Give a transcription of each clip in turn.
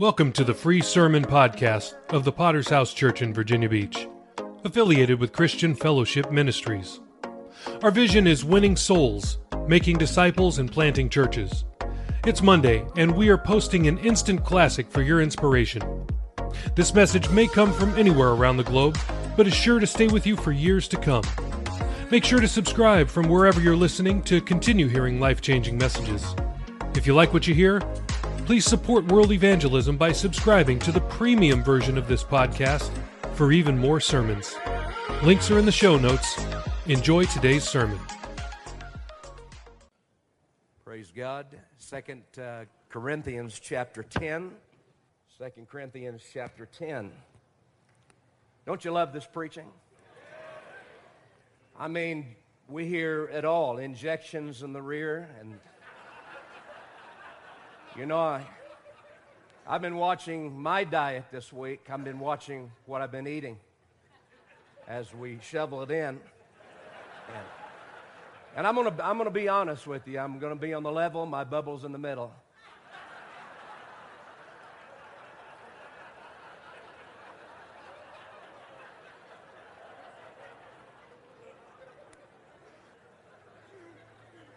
Welcome to the free sermon podcast of the Potter's House Church in Virginia Beach, affiliated with Christian Fellowship Ministries. Our vision is winning souls, making disciples, and planting churches. It's Monday, and we are posting an instant classic for your inspiration. This message may come from anywhere around the globe, but is sure to stay with you for years to come. Make sure to subscribe from wherever you're listening to continue hearing life changing messages. If you like what you hear, please support world evangelism by subscribing to the premium version of this podcast for even more sermons. Links are in the show notes. Enjoy today's sermon. Praise God. Second uh, Corinthians chapter 10. Second Corinthians chapter 10. Don't you love this preaching? I mean, we hear it all injections in the rear and you know, I, I've been watching my diet this week. I've been watching what I've been eating as we shovel it in. And, and I'm going to I'm going to be honest with you. I'm going to be on the level, my bubble's in the middle.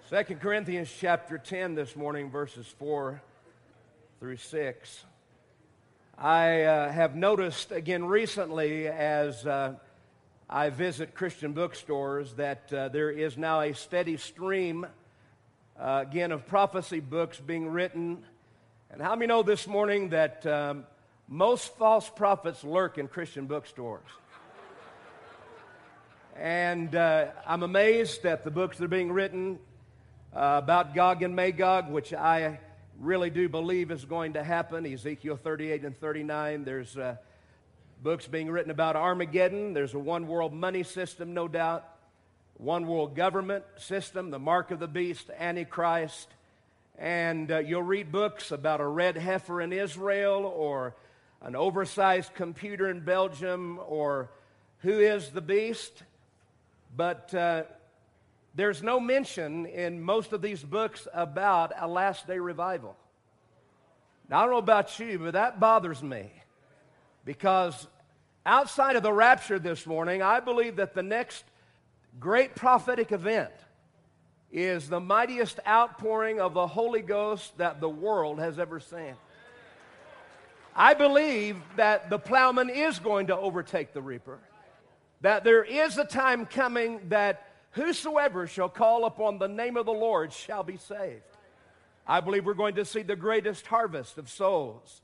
Second Corinthians chapter 10 this morning, verses 4 through 6. I uh, have noticed again recently as uh, I visit Christian bookstores that uh, there is now a steady stream, uh, again, of prophecy books being written. And how many know this morning that um, most false prophets lurk in Christian bookstores? and uh, I'm amazed at the books that are being written uh, about Gog and Magog, which I really do believe is going to happen. Ezekiel 38 and 39. There's uh, books being written about Armageddon. There's a one world money system, no doubt. One world government system, the mark of the beast, Antichrist. And uh, you'll read books about a red heifer in Israel or an oversized computer in Belgium or who is the beast. But uh, there's no mention in most of these books about a last day revival. Now, I don't know about you, but that bothers me because outside of the rapture this morning, I believe that the next great prophetic event is the mightiest outpouring of the Holy Ghost that the world has ever seen. I believe that the plowman is going to overtake the reaper, that there is a time coming that Whosoever shall call upon the name of the Lord shall be saved. I believe we're going to see the greatest harvest of souls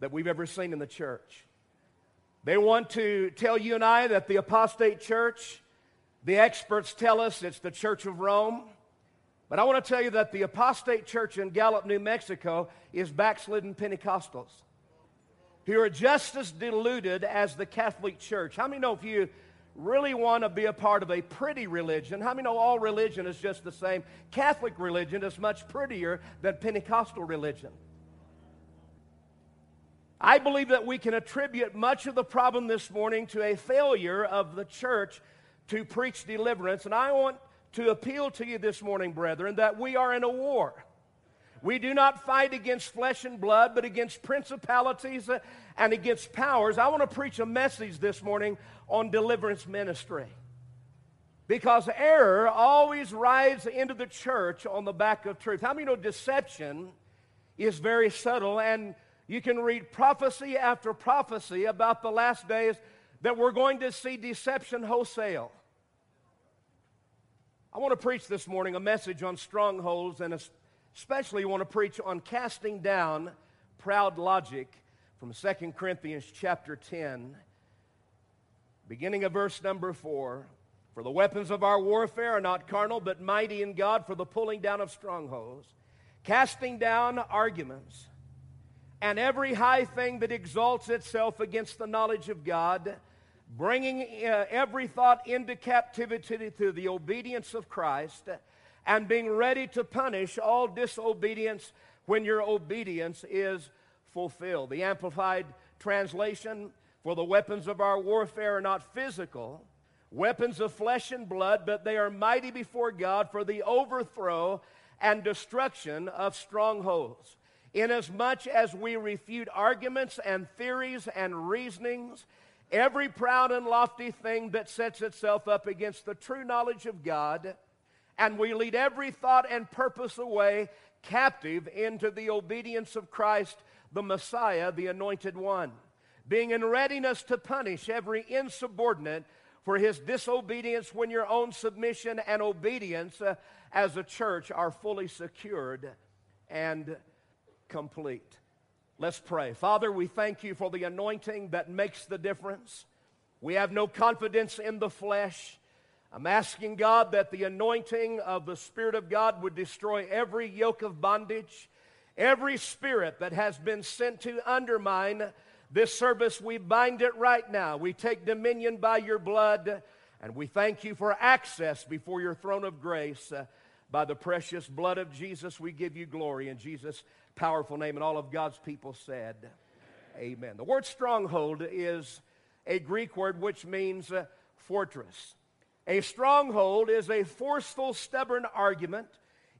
that we've ever seen in the church. They want to tell you and I that the apostate church, the experts tell us it's the Church of Rome. But I want to tell you that the apostate church in Gallup, New Mexico is backslidden Pentecostals who are just as deluded as the Catholic Church. How many know if you really want to be a part of a pretty religion, how many know all religion is just the same? Catholic religion is much prettier than Pentecostal religion. I believe that we can attribute much of the problem this morning to a failure of the church to preach deliverance. And I want to appeal to you this morning, brethren, that we are in a war. We do not fight against flesh and blood, but against principalities uh, and against powers. I want to preach a message this morning on deliverance ministry. Because error always rides into the church on the back of truth. How many know deception is very subtle and you can read prophecy after prophecy about the last days that we're going to see deception wholesale. I want to preach this morning a message on strongholds and especially want to preach on casting down proud logic from 2 Corinthians chapter 10 beginning of verse number four. For the weapons of our warfare are not carnal, but mighty in God for the pulling down of strongholds, casting down arguments, and every high thing that exalts itself against the knowledge of God, bringing uh, every thought into captivity to the obedience of Christ, and being ready to punish all disobedience when your obedience is fulfilled. The Amplified Translation for the weapons of our warfare are not physical, weapons of flesh and blood, but they are mighty before God for the overthrow and destruction of strongholds. inasmuch as we refute arguments and theories and reasonings, every proud and lofty thing that sets itself up against the true knowledge of God, and we lead every thought and purpose away captive into the obedience of Christ, the Messiah, the Anointed One, being in readiness to punish every insubordinate for his disobedience when your own submission and obedience uh, as a church are fully secured and complete. Let's pray. Father, we thank you for the anointing that makes the difference. We have no confidence in the flesh. I'm asking God that the anointing of the Spirit of God would destroy every yoke of bondage, every spirit that has been sent to undermine this service. We bind it right now. We take dominion by your blood, and we thank you for access before your throne of grace. Uh, by the precious blood of Jesus, we give you glory in Jesus' powerful name. And all of God's people said, Amen. Amen. The word stronghold is a Greek word which means uh, fortress. A stronghold is a forceful, stubborn argument.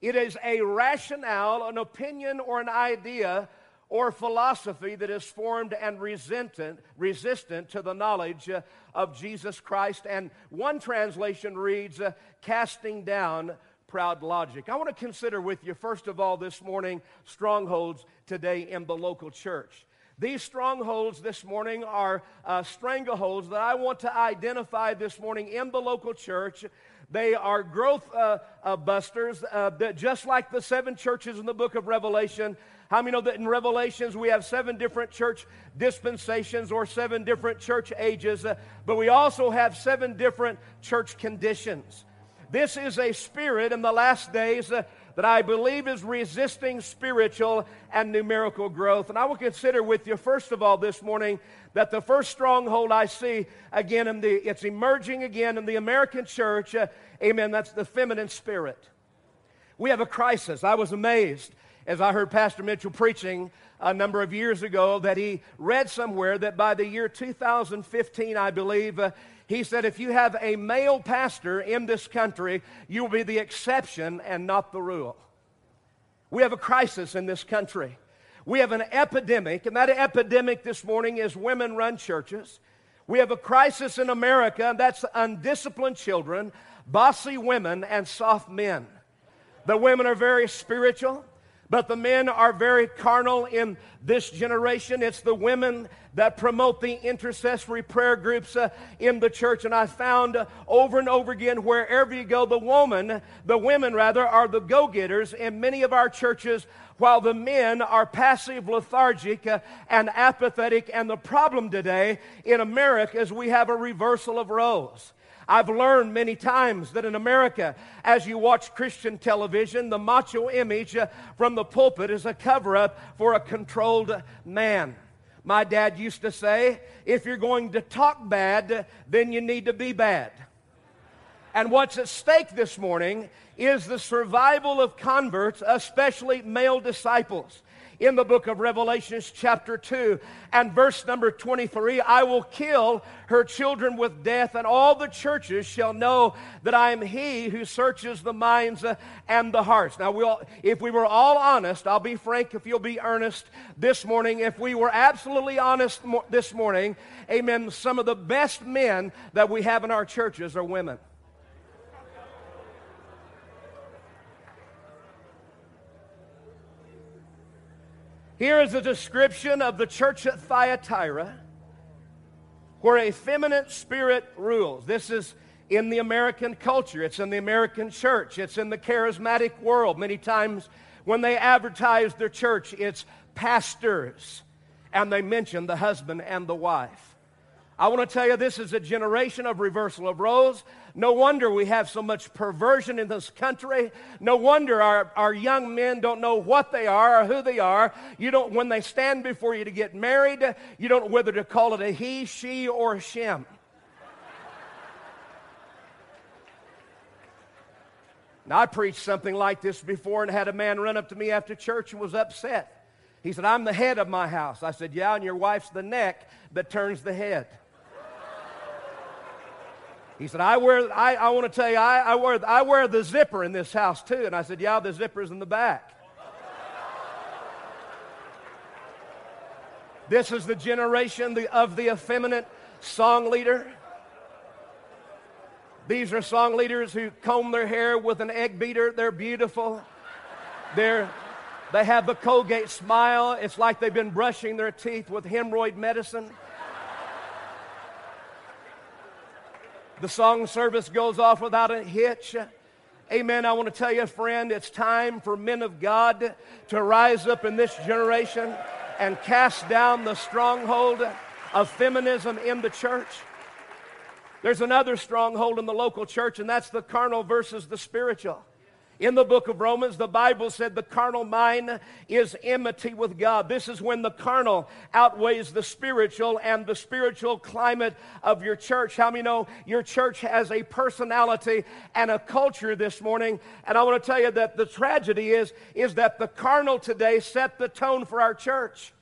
It is a rationale, an opinion, or an idea or philosophy that is formed and resistant, resistant to the knowledge uh, of Jesus Christ. And one translation reads, uh, casting down proud logic. I want to consider with you, first of all, this morning, strongholds today in the local church. These strongholds this morning are uh, strangleholds that I want to identify this morning in the local church. They are growth uh, uh, busters, uh, that just like the seven churches in the book of Revelation. How many know that in Revelations we have seven different church dispensations or seven different church ages, uh, but we also have seven different church conditions. This is a spirit in the last days uh, that I believe is resisting spiritual and numerical growth. And I will consider with you, first of all, this morning, that the first stronghold I see again in the, it's emerging again in the American church, uh, amen, that's the feminine spirit. We have a crisis. I was amazed as I heard Pastor Mitchell preaching a number of years ago that he read somewhere that by the year 2015, I believe, uh, he said, if you have a male pastor in this country, you will be the exception and not the rule. We have a crisis in this country. We have an epidemic, and that epidemic this morning is women run churches. We have a crisis in America, and that's undisciplined children, bossy women, and soft men. The women are very spiritual. But the men are very carnal in this generation. It's the women that promote the intercessory prayer groups uh, in the church. And I found uh, over and over again, wherever you go, the woman, the women rather, are the go getters in many of our churches, while the men are passive, lethargic, uh, and apathetic. And the problem today in America is we have a reversal of roles. I've learned many times that in America, as you watch Christian television, the macho image uh, from the pulpit is a cover up for a controlled man. My dad used to say, if you're going to talk bad, then you need to be bad. And what's at stake this morning is the survival of converts, especially male disciples in the book of Revelations, chapter 2, and verse number 23 I will kill her children with death, and all the churches shall know that I am he who searches the minds and the hearts. Now, we'll, if we were all honest, I'll be frank if you'll be earnest this morning. If we were absolutely honest this morning, amen, some of the best men that we have in our churches are women. Here is a description of the church at Thyatira where a feminine spirit rules. This is in the American culture, it's in the American church, it's in the charismatic world. Many times when they advertise their church, it's pastors, and they mention the husband and the wife. I want to tell you, this is a generation of reversal of roles. No wonder we have so much perversion in this country. No wonder our, our young men don't know what they are or who they are. You don't, when they stand before you to get married, you don't know whether to call it a he, she, or a shem. Now, I preached something like this before and had a man run up to me after church and was upset. He said, I'm the head of my house. I said, Yeah, and your wife's the neck that turns the head. He said, I wear, I, I want to tell you, I, I, wear, I wear the zipper in this house too. And I said, Yeah, the zipper's in the back. This is the generation of the effeminate song leader. These are song leaders who comb their hair with an egg beater. They're beautiful. They're, they have the Colgate smile. It's like they've been brushing their teeth with hemorrhoid medicine. The song service goes off without a hitch. Amen. I want to tell you, friend, it's time for men of God to rise up in this generation and cast down the stronghold of feminism in the church. There's another stronghold in the local church, and that's the carnal versus the spiritual. In the book of Romans, the Bible said the carnal mind is enmity with God. This is when the carnal outweighs the spiritual and the spiritual climate of your church. How many know your church has a personality and a culture this morning? And I want to tell you that the tragedy is, is that the carnal today set the tone for our church.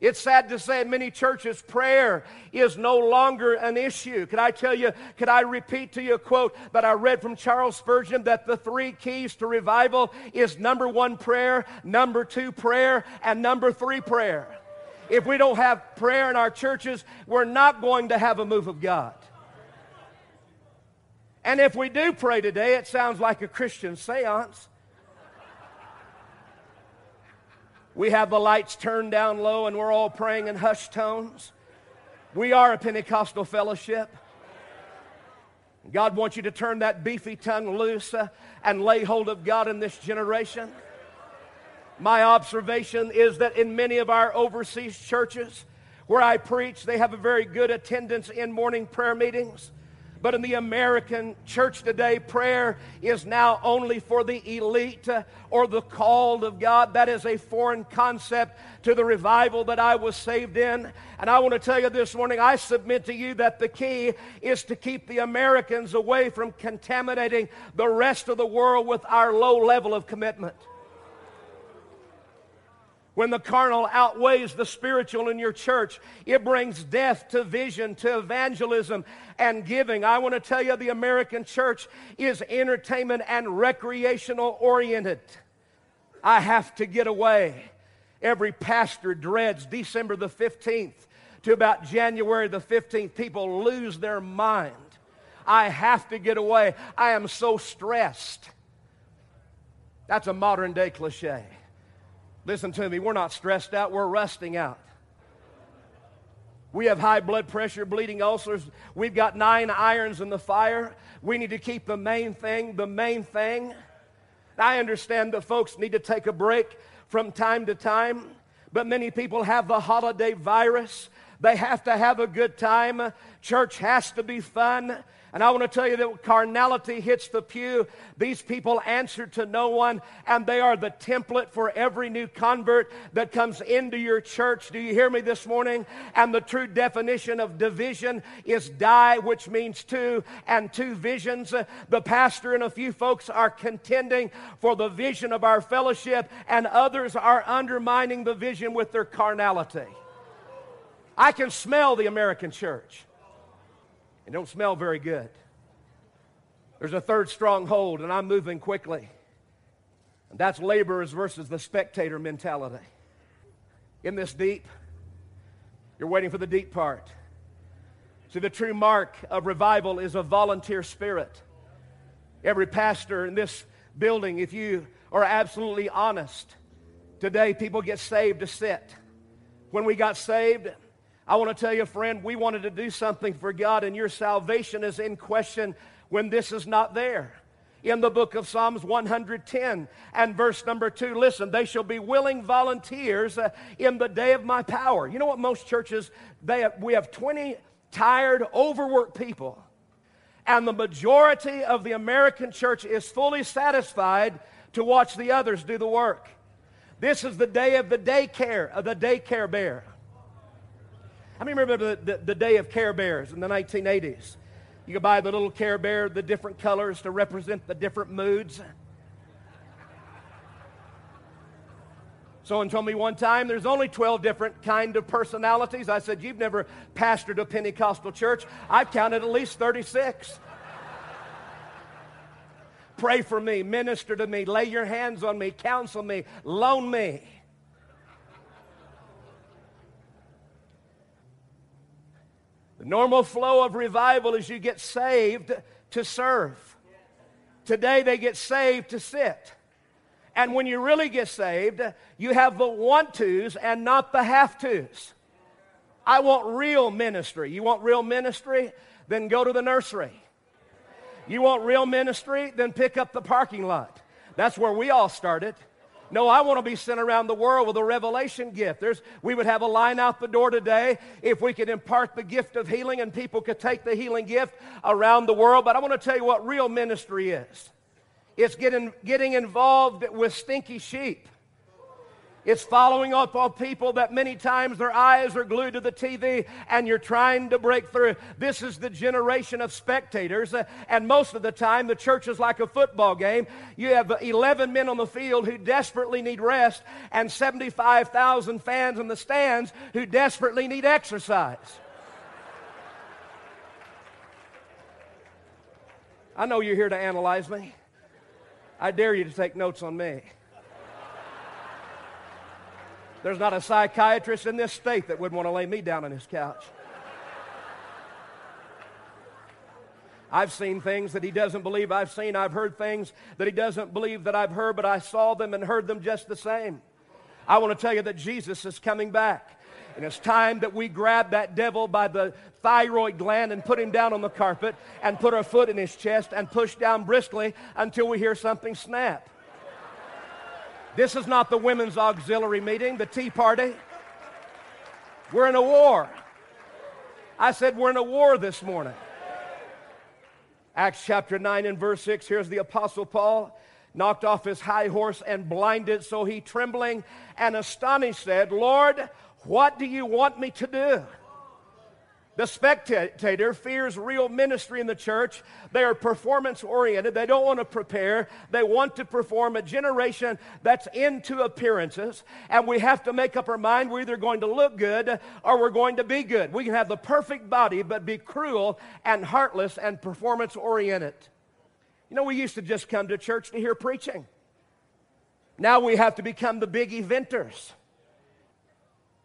It's sad to say in many churches, prayer is no longer an issue. Could I tell you, could I repeat to you a quote that I read from Charles Spurgeon that the three keys to revival is number one, prayer, number two, prayer, and number three, prayer. If we don't have prayer in our churches, we're not going to have a move of God. And if we do pray today, it sounds like a Christian seance. We have the lights turned down low and we're all praying in hushed tones. We are a Pentecostal fellowship. God wants you to turn that beefy tongue loose uh, and lay hold of God in this generation. My observation is that in many of our overseas churches where I preach, they have a very good attendance in morning prayer meetings. But in the American church today, prayer is now only for the elite or the called of God. That is a foreign concept to the revival that I was saved in. And I want to tell you this morning, I submit to you that the key is to keep the Americans away from contaminating the rest of the world with our low level of commitment when the carnal outweighs the spiritual in your church, it brings death to vision, to evangelism, and giving. I want to tell you the American church is entertainment and recreational oriented. I have to get away. Every pastor dreads December the 15th to about January the 15th. People lose their mind. I have to get away. I am so stressed. That's a modern day cliche. Listen to me, we're not stressed out, we're rusting out. We have high blood pressure, bleeding ulcers. We've got nine irons in the fire. We need to keep the main thing the main thing. I understand that folks need to take a break from time to time, but many people have the holiday virus. They have to have a good time. Church has to be fun. And I want to tell you that carnality hits the pew. These people answer to no one, and they are the template for every new convert that comes into your church. Do you hear me this morning? And the true definition of division is die, which means two, and two visions. The pastor and a few folks are contending for the vision of our fellowship, and others are undermining the vision with their carnality. I can smell the American church. It don't smell very good. There's a third stronghold, and I'm moving quickly. And that's laborers versus the spectator mentality. In this deep, you're waiting for the deep part. See, the true mark of revival is a volunteer spirit. Every pastor in this building, if you are absolutely honest, today people get saved to sit. When we got saved, I want to tell you, friend, we wanted to do something for God, and your salvation is in question when this is not there. In the book of Psalms 110 and verse number 2, listen, they shall be willing volunteers uh, in the day of my power. You know what most churches, they have, we have 20 tired, overworked people. And the majority of the American church is fully satisfied to watch the others do the work. This is the day of the daycare, of the daycare bear. How many remember the, the, the day of Care Bears in the 1980s? You could buy the little Care Bear, the different colors to represent the different moods. Someone told me one time there's only 12 different kind of personalities. I said, You've never pastored a Pentecostal church. I've counted at least 36. Pray for me, minister to me, lay your hands on me, counsel me, loan me. The normal flow of revival is you get saved to serve. Today they get saved to sit. And when you really get saved, you have the want tos and not the have tos. I want real ministry. You want real ministry? Then go to the nursery. You want real ministry? Then pick up the parking lot. That's where we all started. No, I want to be sent around the world with a revelation gift. There's, we would have a line out the door today if we could impart the gift of healing and people could take the healing gift around the world. But I want to tell you what real ministry is it's getting, getting involved with stinky sheep. It's following up on people that many times their eyes are glued to the TV and you're trying to break through. This is the generation of spectators. Uh, and most of the time, the church is like a football game. You have 11 men on the field who desperately need rest and 75,000 fans in the stands who desperately need exercise. I know you're here to analyze me. I dare you to take notes on me. There's not a psychiatrist in this state that wouldn't want to lay me down on his couch. I've seen things that he doesn't believe I've seen. I've heard things that he doesn't believe that I've heard, but I saw them and heard them just the same. I want to tell you that Jesus is coming back. And it's time that we grab that devil by the thyroid gland and put him down on the carpet and put our foot in his chest and push down briskly until we hear something snap. This is not the women's auxiliary meeting, the Tea Party. We're in a war. I said we're in a war this morning. Acts chapter 9 and verse 6, here's the Apostle Paul knocked off his high horse and blinded. So he, trembling and astonished, said, Lord, what do you want me to do? The spectator fears real ministry in the church. They are performance oriented. They don't want to prepare. They want to perform a generation that's into appearances. And we have to make up our mind we're either going to look good or we're going to be good. We can have the perfect body but be cruel and heartless and performance oriented. You know, we used to just come to church to hear preaching. Now we have to become the big eventers.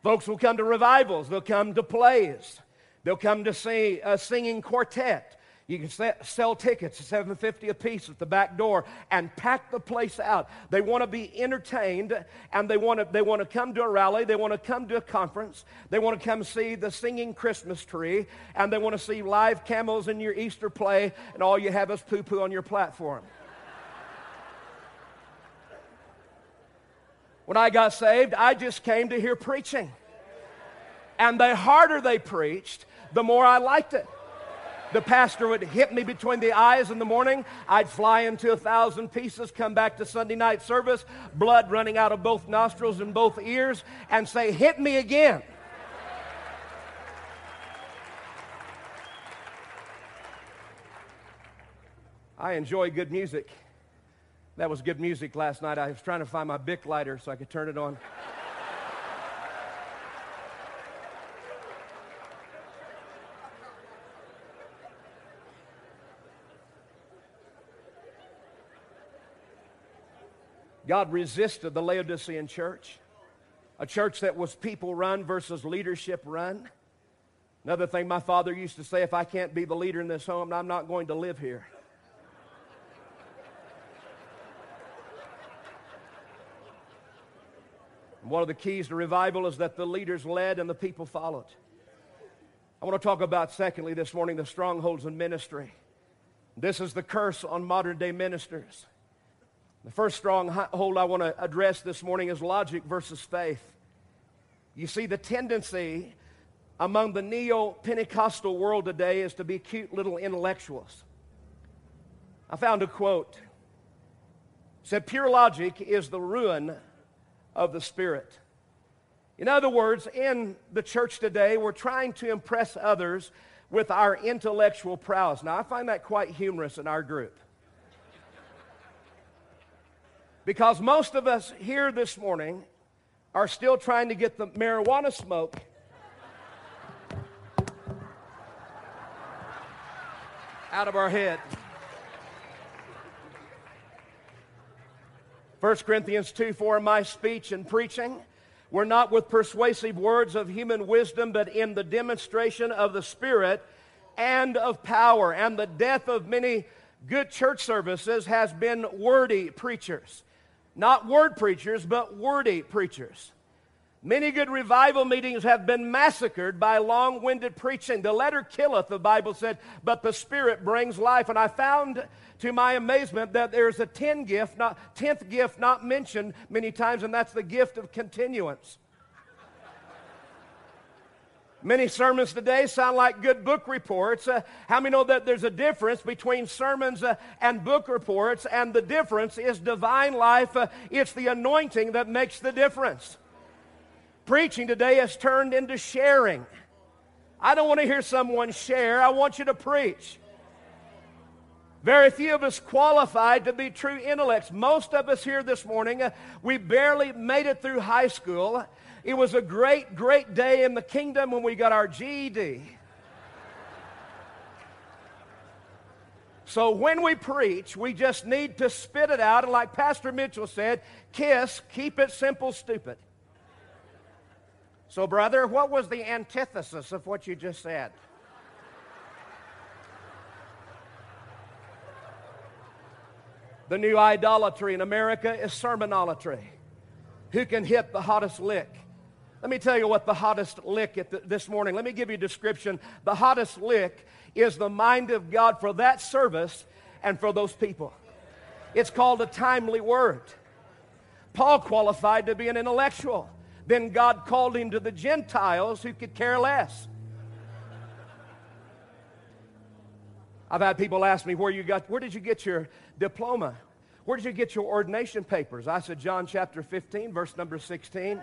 Folks will come to revivals, they'll come to plays. They'll come to see a singing quartet. You can sell tickets, at 750 a piece at the back door, and pack the place out. They want to be entertained, and they want to, they want to come to a rally. They want to come to a conference. They want to come see the singing Christmas tree, and they want to see live camels in your Easter play, and all you have is poo poo on your platform. when I got saved, I just came to hear preaching. And the harder they preached, the more I liked it. The pastor would hit me between the eyes in the morning. I'd fly into a thousand pieces, come back to Sunday night service, blood running out of both nostrils and both ears, and say, Hit me again. I enjoy good music. That was good music last night. I was trying to find my Bic lighter so I could turn it on. God resisted the Laodicean church, a church that was people run versus leadership run. Another thing my father used to say if I can't be the leader in this home, I'm not going to live here. one of the keys to revival is that the leaders led and the people followed. I want to talk about, secondly, this morning, the strongholds in ministry. This is the curse on modern day ministers. The first stronghold I want to address this morning is logic versus faith. You see, the tendency among the neo Pentecostal world today is to be cute little intellectuals. I found a quote. It said, Pure logic is the ruin of the spirit. In other words, in the church today, we're trying to impress others with our intellectual prowess. Now, I find that quite humorous in our group. Because most of us here this morning are still trying to get the marijuana smoke out of our head. 1 Corinthians 2 4, my speech and preaching were not with persuasive words of human wisdom, but in the demonstration of the Spirit and of power. And the death of many good church services has been wordy preachers. Not word preachers, but wordy preachers. Many good revival meetings have been massacred by long winded preaching. The letter killeth, the Bible said, but the Spirit brings life. And I found to my amazement that there's a ten gift, not, tenth gift not mentioned many times, and that's the gift of continuance. Many sermons today sound like good book reports. Uh, how many know that there's a difference between sermons uh, and book reports, and the difference is divine life? Uh, it's the anointing that makes the difference. Preaching today has turned into sharing. I don't want to hear someone share, I want you to preach. Very few of us qualified to be true intellects. Most of us here this morning, uh, we barely made it through high school. It was a great, great day in the kingdom when we got our GED. So when we preach, we just need to spit it out. And like Pastor Mitchell said, kiss, keep it simple, stupid. So, brother, what was the antithesis of what you just said? The new idolatry in America is sermonolatry. Who can hit the hottest lick? Let me tell you what the hottest lick the, this morning. Let me give you a description. The hottest lick is the mind of God for that service and for those people. It's called a timely word. Paul qualified to be an intellectual. Then God called him to the Gentiles who could care less. I've had people ask me where you got where did you get your diploma? Where did you get your ordination papers? I said John chapter 15 verse number 16.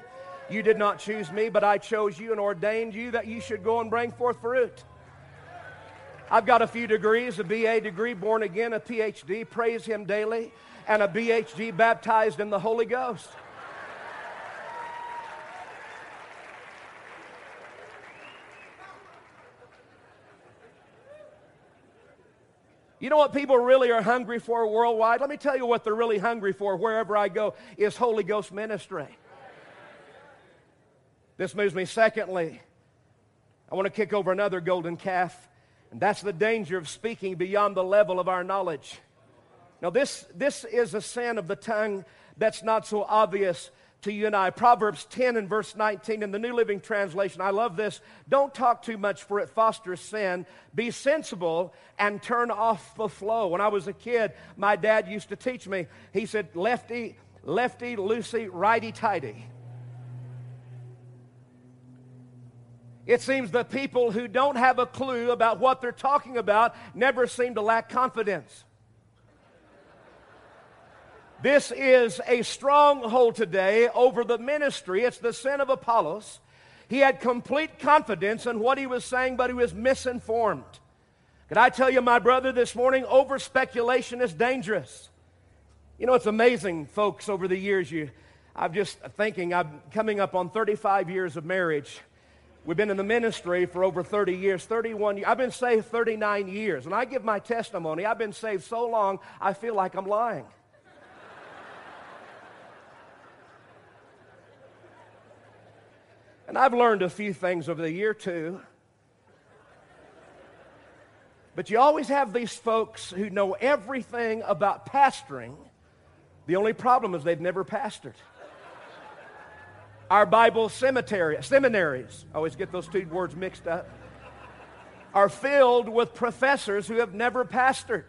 You did not choose me, but I chose you and ordained you that you should go and bring forth fruit. I've got a few degrees, a BA degree, born again, a PhD, praise him daily, and a BHG baptized in the Holy Ghost. You know what people really are hungry for worldwide? Let me tell you what they're really hungry for wherever I go is Holy Ghost ministry. This moves me, secondly, I want to kick over another golden calf, and that's the danger of speaking beyond the level of our knowledge. Now, this, this is a sin of the tongue that's not so obvious to you and I. Proverbs 10 and verse 19 in the New Living Translation. I love this. Don't talk too much, for it fosters sin. Be sensible and turn off the flow. When I was a kid, my dad used to teach me. He said, lefty, lefty, loosey, righty, tighty. It seems the people who don't have a clue about what they're talking about never seem to lack confidence. This is a stronghold today over the ministry. It's the sin of Apollos. He had complete confidence in what he was saying, but he was misinformed. Can I tell you, my brother, this morning, over speculation is dangerous. You know, it's amazing, folks, over the years, you, I'm just thinking, I'm coming up on 35 years of marriage. We've been in the ministry for over 30 years, 31 years. I've been saved 39 years. And I give my testimony. I've been saved so long, I feel like I'm lying. And I've learned a few things over the year, too. But you always have these folks who know everything about pastoring. The only problem is they've never pastored. Our Bible cemetery, seminaries, I always get those two words mixed up, are filled with professors who have never pastored.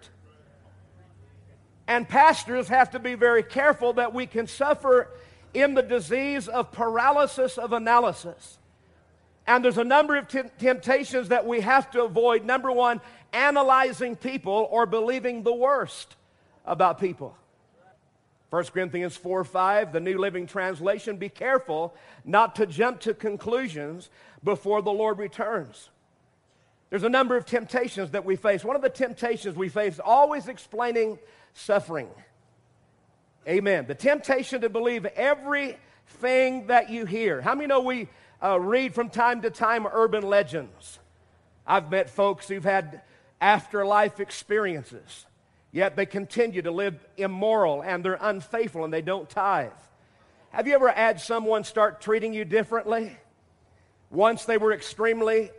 And pastors have to be very careful that we can suffer in the disease of paralysis of analysis. And there's a number of t- temptations that we have to avoid. Number one, analyzing people or believing the worst about people. 1 Corinthians 4 5, the New Living Translation, be careful not to jump to conclusions before the Lord returns. There's a number of temptations that we face. One of the temptations we face is always explaining suffering. Amen. The temptation to believe everything that you hear. How many know we uh, read from time to time urban legends? I've met folks who've had afterlife experiences, yet they continue to live immoral and they're unfaithful and they don't tithe. Have you ever had someone start treating you differently? Once they were extremely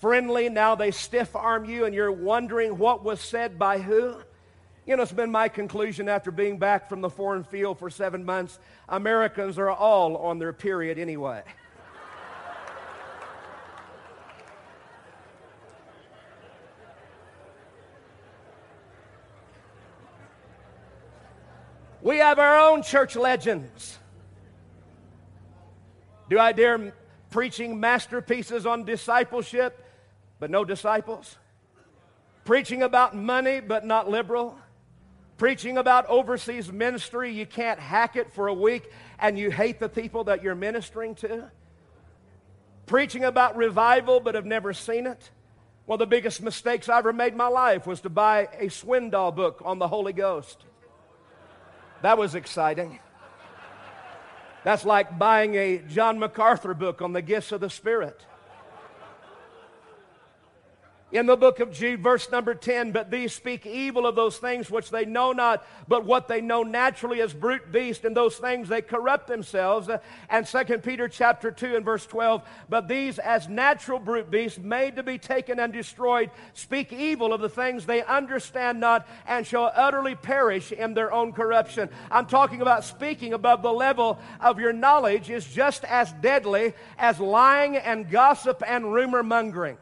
friendly, now they stiff arm you, and you're wondering what was said by who? You know, it's been my conclusion after being back from the foreign field for seven months Americans are all on their period anyway. We have our own church legends. Do I dare preaching masterpieces on discipleship, but no disciples? Preaching about money, but not liberal? Preaching about overseas ministry, you can't hack it for a week and you hate the people that you're ministering to? Preaching about revival, but have never seen it? One of the biggest mistakes I ever made in my life was to buy a Swindoll book on the Holy Ghost. That was exciting. That's like buying a John MacArthur book on the gifts of the Spirit in the book of Jude, verse number 10, but these speak evil of those things which they know not, but what they know naturally as brute beast, and those things they corrupt themselves. And 2 Peter chapter 2 and verse 12, but these as natural brute beasts, made to be taken and destroyed, speak evil of the things they understand not, and shall utterly perish in their own corruption. I'm talking about speaking above the level of your knowledge is just as deadly as lying and gossip and rumor mongering.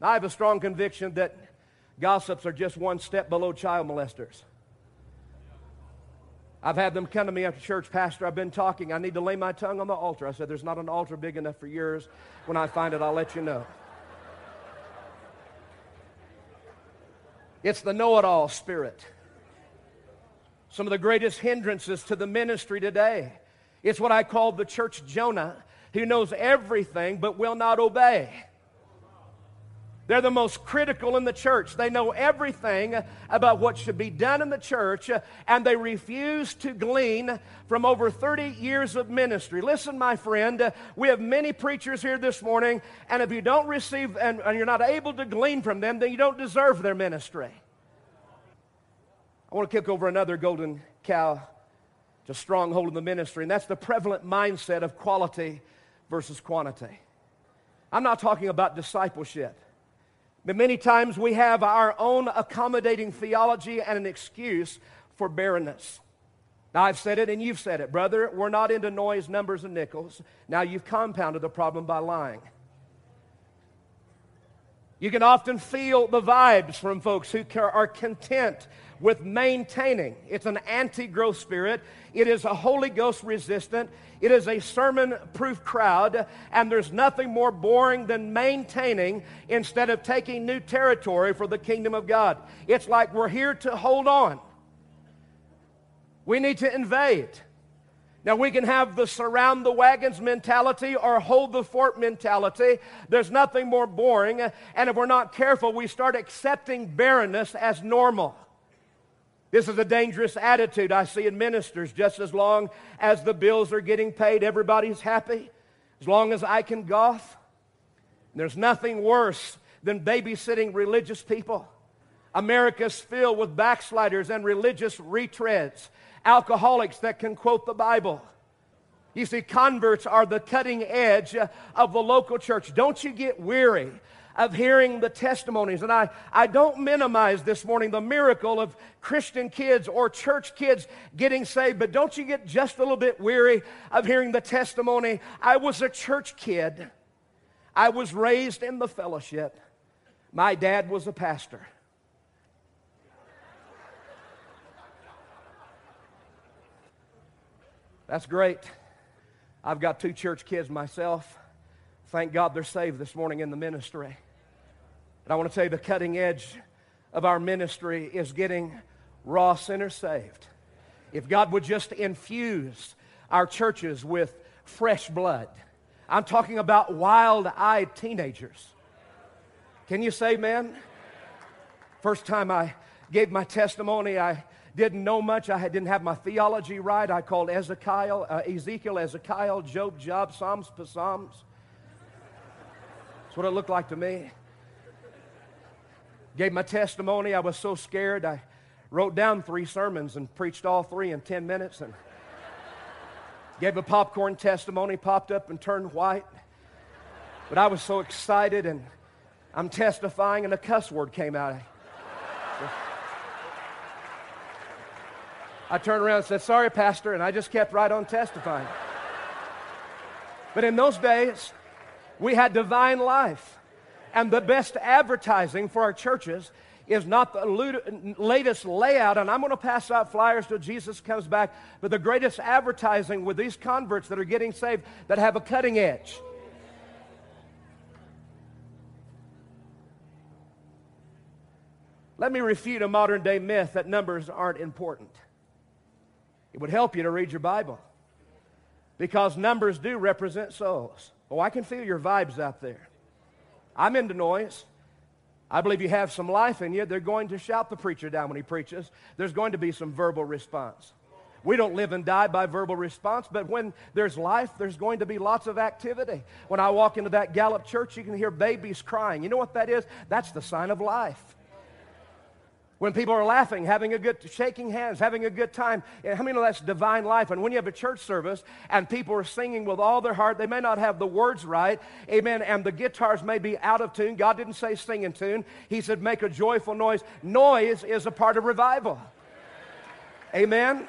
I have a strong conviction that gossips are just one step below child molesters. I've had them come to me after church, Pastor, I've been talking. I need to lay my tongue on the altar. I said, There's not an altar big enough for yours. When I find it, I'll let you know. It's the know it all spirit. Some of the greatest hindrances to the ministry today. It's what I call the church Jonah, who knows everything but will not obey. They're the most critical in the church. They know everything about what should be done in the church, and they refuse to glean from over 30 years of ministry. Listen, my friend, we have many preachers here this morning, and if you don't receive and, and you're not able to glean from them, then you don't deserve their ministry. I want to kick over another golden cow to stronghold in the ministry, and that's the prevalent mindset of quality versus quantity. I'm not talking about discipleship. Many times we have our own accommodating theology and an excuse for barrenness. Now, I've said it and you've said it, brother. We're not into noise, numbers, and nickels. Now, you've compounded the problem by lying. You can often feel the vibes from folks who are content with maintaining. It's an anti growth spirit. It is a Holy Ghost resistant. It is a sermon proof crowd. And there's nothing more boring than maintaining instead of taking new territory for the kingdom of God. It's like we're here to hold on. We need to invade. Now, we can have the surround the wagons mentality or hold the fort mentality. There's nothing more boring. And if we're not careful, we start accepting barrenness as normal. This is a dangerous attitude I see in ministers. Just as long as the bills are getting paid, everybody's happy. As long as I can golf. There's nothing worse than babysitting religious people. America's filled with backsliders and religious retreads, alcoholics that can quote the Bible. You see, converts are the cutting edge of the local church. Don't you get weary of hearing the testimonies. And I, I don't minimize this morning the miracle of Christian kids or church kids getting saved, but don't you get just a little bit weary of hearing the testimony? I was a church kid, I was raised in the fellowship, my dad was a pastor. That's great. I've got two church kids myself. Thank God they're saved this morning in the ministry. But I want to tell you the cutting edge of our ministry is getting raw sinners saved. If God would just infuse our churches with fresh blood, I'm talking about wild eyed teenagers. Can you say, man? First time I gave my testimony, I didn't know much. I didn't have my theology right. I called Ezekiel, uh, Ezekiel, Ezekiel, Job, Job, Psalms, Psalms. That's what it looked like to me. Gave my testimony. I was so scared. I wrote down three sermons and preached all three in 10 minutes. And Gave a popcorn testimony, popped up and turned white. But I was so excited and I'm testifying and a cuss word came out. I turned around and said, Sorry, Pastor, and I just kept right on testifying. But in those days, we had divine life. And the best advertising for our churches is not the latest layout, and I'm going to pass out flyers till Jesus comes back, but the greatest advertising with these converts that are getting saved that have a cutting edge. Let me refute a modern day myth that numbers aren't important. It would help you to read your Bible because numbers do represent souls. Oh, I can feel your vibes out there. I'm into noise. I believe you have some life in you. They're going to shout the preacher down when he preaches. There's going to be some verbal response. We don't live and die by verbal response, but when there's life, there's going to be lots of activity. When I walk into that Gallup church, you can hear babies crying. You know what that is? That's the sign of life. When people are laughing, having a good, shaking hands, having a good time. How many know that's divine life? And when you have a church service and people are singing with all their heart, they may not have the words right, amen, and the guitars may be out of tune. God didn't say sing in tune. He said make a joyful noise. Noise is a part of revival. Amen.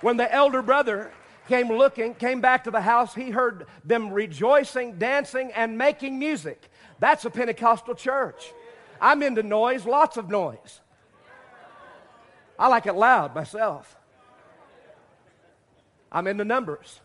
When the elder brother came looking, came back to the house, he heard them rejoicing, dancing, and making music. That's a Pentecostal church. I'm into noise, lots of noise. I like it loud myself. I'm into numbers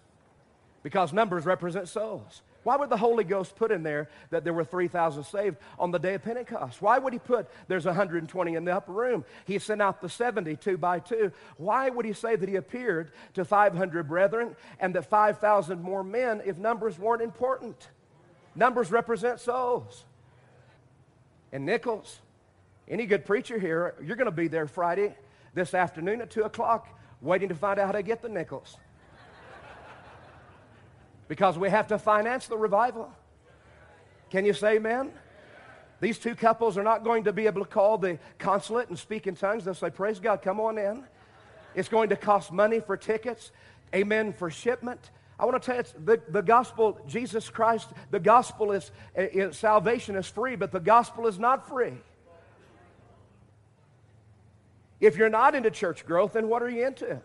because numbers represent souls. Why would the Holy Ghost put in there that there were 3,000 saved on the day of Pentecost? Why would he put there's 120 in the upper room? He sent out the 70 two by two. Why would he say that he appeared to 500 brethren and that 5,000 more men if numbers weren't important? Numbers represent souls. And Nichols, any good preacher here, you're going to be there Friday this afternoon at 2 o'clock waiting to find out how to get the nickels. because we have to finance the revival. Can you say amen? These two couples are not going to be able to call the consulate and speak in tongues. They'll say, Praise God, come on in. It's going to cost money for tickets, amen, for shipment. I want to tell you, the, the gospel, Jesus Christ, the gospel is, is, salvation is free, but the gospel is not free. If you're not into church growth, then what are you into?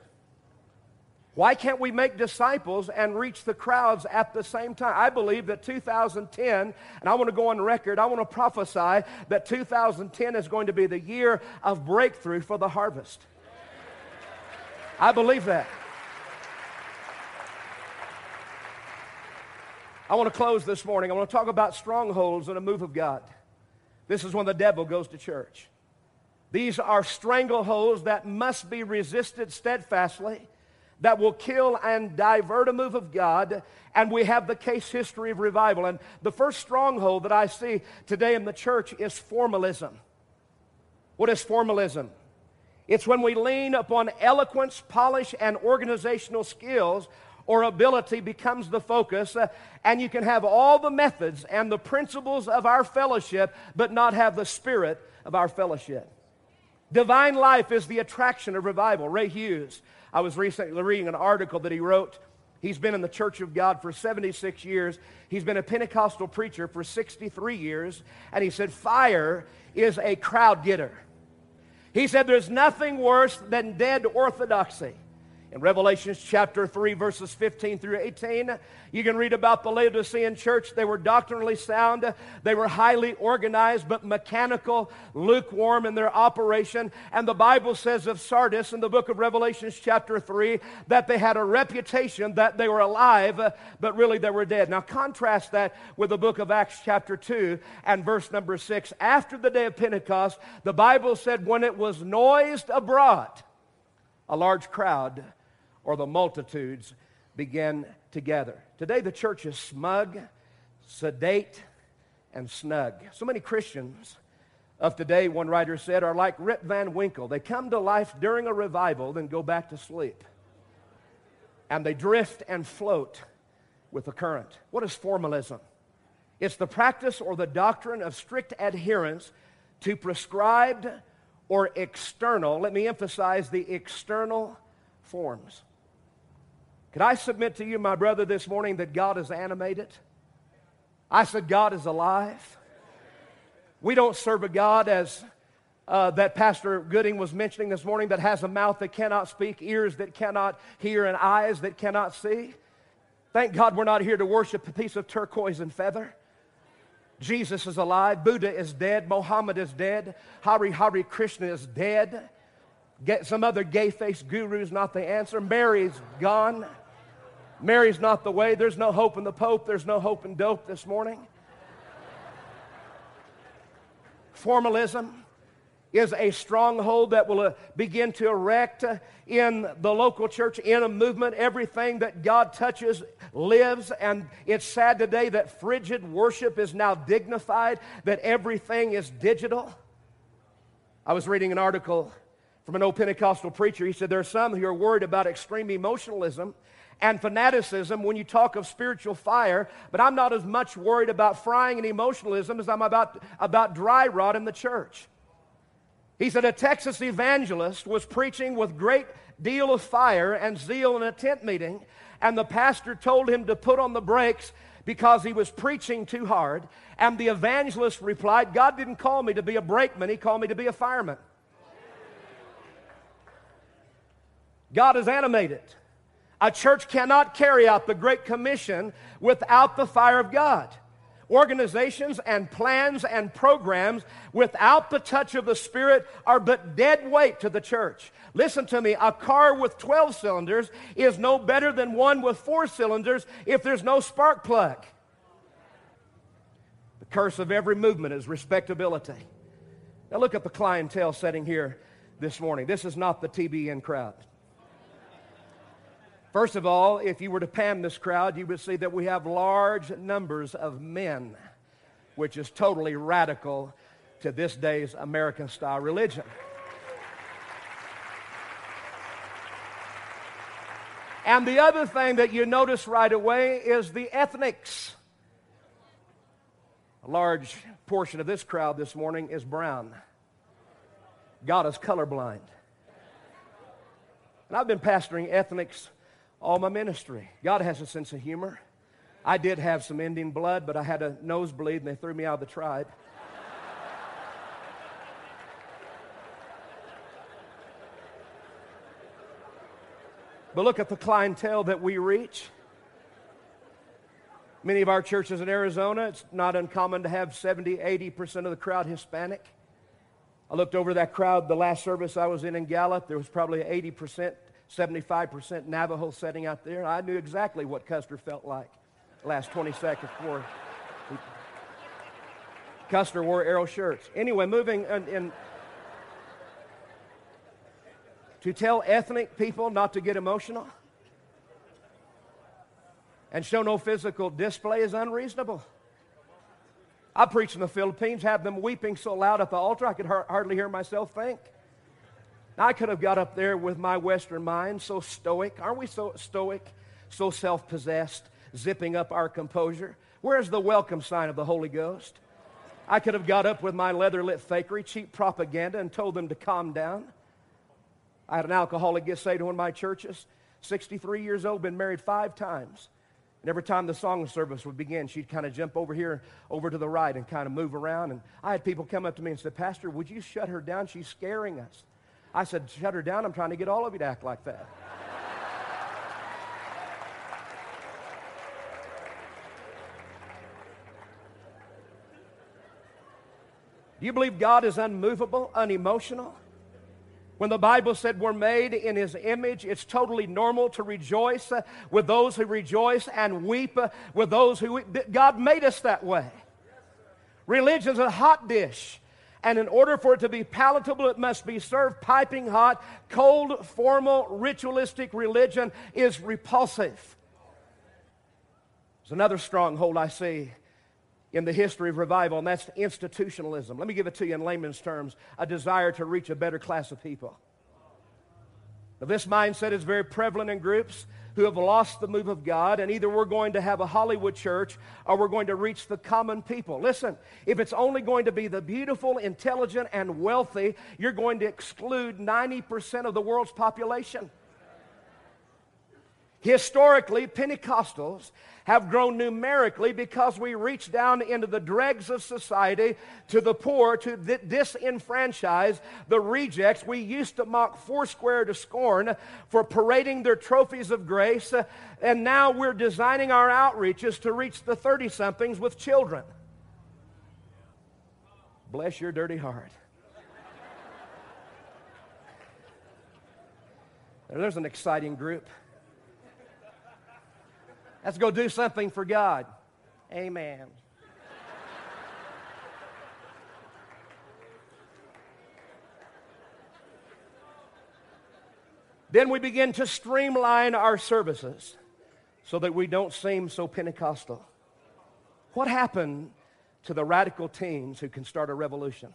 Why can't we make disciples and reach the crowds at the same time? I believe that 2010, and I want to go on record, I want to prophesy that 2010 is going to be the year of breakthrough for the harvest. I believe that. I want to close this morning. I want to talk about strongholds and a move of God. This is when the devil goes to church. These are strangleholds that must be resisted steadfastly, that will kill and divert a move of God. And we have the case history of revival. And the first stronghold that I see today in the church is formalism. What is formalism? It's when we lean upon eloquence, polish, and organizational skills or ability becomes the focus, uh, and you can have all the methods and the principles of our fellowship, but not have the spirit of our fellowship. Divine life is the attraction of revival. Ray Hughes, I was recently reading an article that he wrote. He's been in the Church of God for 76 years. He's been a Pentecostal preacher for 63 years. And he said, Fire is a crowd getter. He said, There's nothing worse than dead orthodoxy. In Revelations chapter 3, verses 15 through 18, you can read about the Laodicean church. They were doctrinally sound, they were highly organized, but mechanical, lukewarm in their operation. And the Bible says of Sardis in the book of Revelations chapter 3 that they had a reputation that they were alive, but really they were dead. Now, contrast that with the book of Acts chapter 2 and verse number 6. After the day of Pentecost, the Bible said, when it was noised abroad, a large crowd or the multitudes begin to gather. Today, the church is smug, sedate, and snug. So many Christians of today, one writer said, are like Rip Van Winkle. They come to life during a revival, then go back to sleep. And they drift and float with the current. What is formalism? It's the practice or the doctrine of strict adherence to prescribed or external, let me emphasize the external forms. Could I submit to you, my brother, this morning that God is animated? I said, God is alive. We don't serve a God as uh, that Pastor Gooding was mentioning this morning that has a mouth that cannot speak, ears that cannot hear, and eyes that cannot see. Thank God we're not here to worship a piece of turquoise and feather. Jesus is alive. Buddha is dead. Mohammed is dead. Hari Hari Krishna is dead. Get some other gay faced guru is not the answer. Mary's gone. Mary's not the way. There's no hope in the Pope. There's no hope in dope this morning. Formalism is a stronghold that will uh, begin to erect uh, in the local church, in a movement. Everything that God touches lives. And it's sad today that frigid worship is now dignified, that everything is digital. I was reading an article from an old Pentecostal preacher. He said there are some who are worried about extreme emotionalism and fanaticism when you talk of spiritual fire, but I'm not as much worried about frying and emotionalism as I'm about, about dry rot in the church. He said a Texas evangelist was preaching with great deal of fire and zeal in a tent meeting, and the pastor told him to put on the brakes because he was preaching too hard. And the evangelist replied, God didn't call me to be a brakeman, He called me to be a fireman. God is animated. A church cannot carry out the Great Commission without the fire of God organizations and plans and programs without the touch of the Spirit are but dead weight to the church. Listen to me, a car with 12 cylinders is no better than one with four cylinders if there's no spark plug. The curse of every movement is respectability. Now look at the clientele setting here this morning. This is not the TBN crowd. First of all, if you were to pan this crowd, you would see that we have large numbers of men, which is totally radical to this day's American style religion. And the other thing that you notice right away is the ethnics. A large portion of this crowd this morning is brown. God is colorblind. And I've been pastoring ethnics all my ministry. God has a sense of humor. I did have some Indian blood, but I had a nosebleed and they threw me out of the tribe. but look at the clientele that we reach. Many of our churches in Arizona, it's not uncommon to have 70, 80% of the crowd Hispanic. I looked over that crowd the last service I was in in Gallup. There was probably 80% 75% Navajo setting out there. I knew exactly what Custer felt like last 20 seconds before. Custer wore arrow shirts. Anyway, moving in, in, to tell ethnic people not to get emotional and show no physical display is unreasonable. I preached in the Philippines, had them weeping so loud at the altar I could hardly hear myself think. I could have got up there with my Western mind, so stoic. Aren't we so stoic, so self possessed, zipping up our composure? Where's the welcome sign of the Holy Ghost? I could have got up with my leather lit fakery, cheap propaganda, and told them to calm down. I had an alcoholic get saved in one of my churches, 63 years old, been married five times. And every time the song service would begin, she'd kind of jump over here, over to the right, and kind of move around. And I had people come up to me and say, Pastor, would you shut her down? She's scaring us. I said, shut her down. I'm trying to get all of you to act like that. Do you believe God is unmovable, unemotional? When the Bible said we're made in His image, it's totally normal to rejoice uh, with those who rejoice and weep uh, with those who. God made us that way. Religion's a hot dish. And in order for it to be palatable, it must be served piping hot. Cold, formal, ritualistic religion is repulsive. There's another stronghold I see in the history of revival, and that's institutionalism. Let me give it to you in layman's terms a desire to reach a better class of people. Now, this mindset is very prevalent in groups who have lost the move of God, and either we're going to have a Hollywood church or we're going to reach the common people. Listen, if it's only going to be the beautiful, intelligent, and wealthy, you're going to exclude 90% of the world's population. Historically, Pentecostals have grown numerically because we reach down into the dregs of society, to the poor, to the disenfranchised, the rejects. We used to mock Foursquare to scorn for parading their trophies of grace, and now we're designing our outreaches to reach the 30 somethings with children. Bless your dirty heart. There's an exciting group. Let's go do something for God. Amen. then we begin to streamline our services so that we don't seem so Pentecostal. What happened to the radical teens who can start a revolution?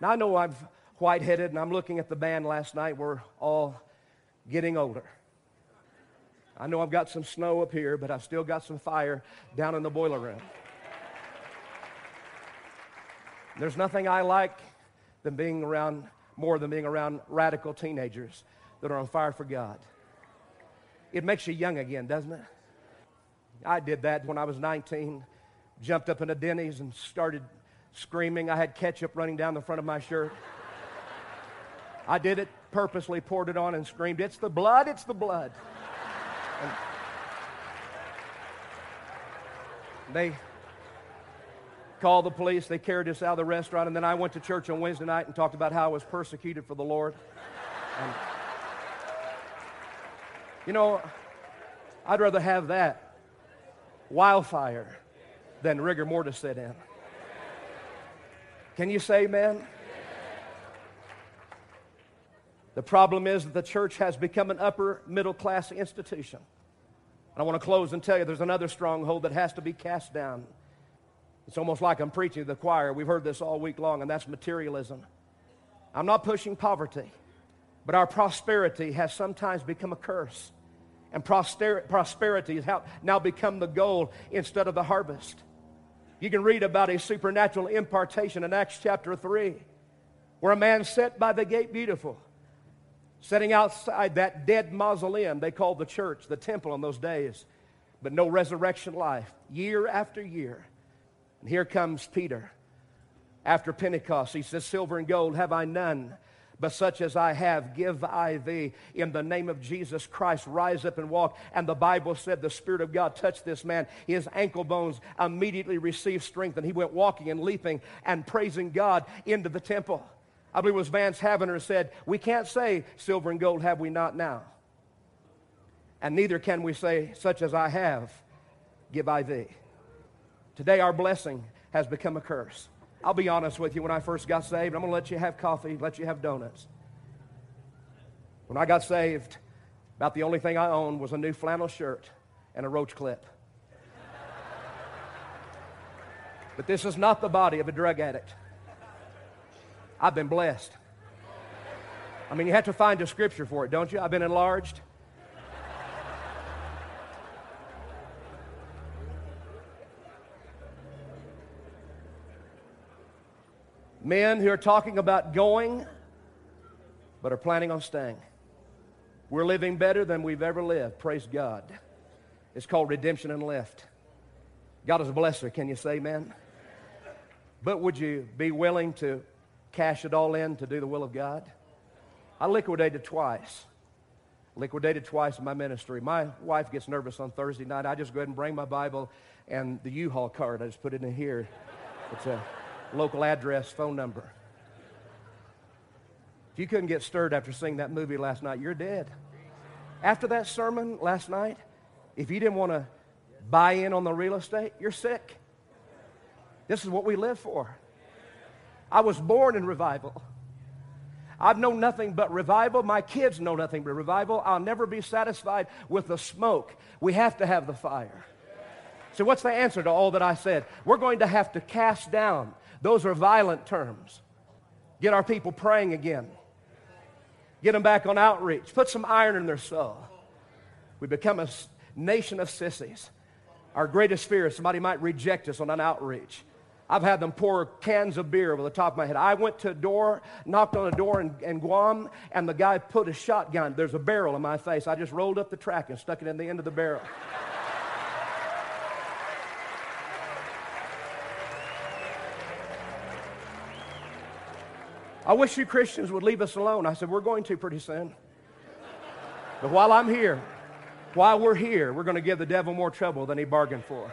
Now, I know I'm white headed and I'm looking at the band last night. We're all getting older. I know I've got some snow up here, but I've still got some fire down in the boiler room. There's nothing I like than being around more than being around radical teenagers that are on fire for God. It makes you young again, doesn't it? I did that when I was 19, jumped up in a Denny's and started screaming. I had ketchup running down the front of my shirt. I did it purposely, poured it on, and screamed, It's the blood, it's the blood. And they called the police. They carried us out of the restaurant. And then I went to church on Wednesday night and talked about how I was persecuted for the Lord. And, you know, I'd rather have that wildfire than rigor mortis set in. Can you say amen? The problem is that the church has become an upper middle class institution. And I want to close and tell you there's another stronghold that has to be cast down. It's almost like I'm preaching to the choir. We've heard this all week long, and that's materialism. I'm not pushing poverty, but our prosperity has sometimes become a curse. And prosperity has now become the goal instead of the harvest. You can read about a supernatural impartation in Acts chapter 3, where a man sat by the gate beautiful sitting outside that dead mausoleum they called the church, the temple in those days, but no resurrection life, year after year. And here comes Peter. After Pentecost, he says, Silver and gold have I none, but such as I have, give I thee. In the name of Jesus Christ, rise up and walk. And the Bible said the Spirit of God touched this man. His ankle bones immediately received strength, and he went walking and leaping and praising God into the temple. I believe it was Vance Havner said, We can't say, Silver and gold have we not now. And neither can we say, Such as I have, give I thee. Today, our blessing has become a curse. I'll be honest with you, when I first got saved, I'm going to let you have coffee, let you have donuts. When I got saved, about the only thing I owned was a new flannel shirt and a roach clip. but this is not the body of a drug addict. I've been blessed. I mean, you have to find a scripture for it, don't you? I've been enlarged. Men who are talking about going, but are planning on staying. We're living better than we've ever lived. Praise God. It's called redemption and lift. God is a blesser. Can you say amen? But would you be willing to cash it all in to do the will of God. I liquidated twice. Liquidated twice in my ministry. My wife gets nervous on Thursday night. I just go ahead and bring my Bible and the U-Haul card. I just put it in here. It's a local address, phone number. If you couldn't get stirred after seeing that movie last night, you're dead. After that sermon last night, if you didn't want to buy in on the real estate, you're sick. This is what we live for. I was born in revival. I've known nothing but revival. My kids know nothing but revival. I'll never be satisfied with the smoke. We have to have the fire. So, what's the answer to all that I said? We're going to have to cast down. Those are violent terms. Get our people praying again. Get them back on outreach. Put some iron in their soul. We become a nation of sissies. Our greatest fear is somebody might reject us on an outreach. I've had them pour cans of beer over the top of my head. I went to a door, knocked on a door in, in, Guam, and the guy put a shotgun. There's a barrel in my face. I just rolled up the track and stuck it in the end of the barrel. I wish you Christians would leave us alone. I said, We're going to pretty soon. But while I'm here, while we're here, we're going to give the devil more trouble than he bargained for.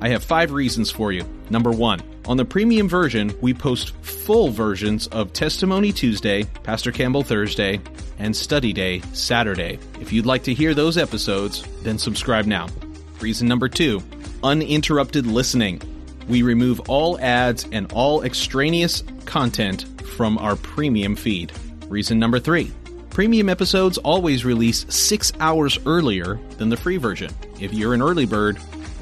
I have five reasons for you. Number one, on the premium version, we post full versions of Testimony Tuesday, Pastor Campbell Thursday, and Study Day Saturday. If you'd like to hear those episodes, then subscribe now. Reason number two, uninterrupted listening we remove all ads and all extraneous content from our premium feed. Reason number three premium episodes always release six hours earlier than the free version. If you're an early bird,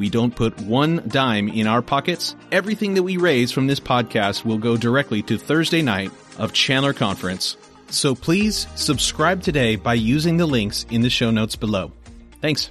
We don't put one dime in our pockets. Everything that we raise from this podcast will go directly to Thursday night of Chandler Conference. So please subscribe today by using the links in the show notes below. Thanks.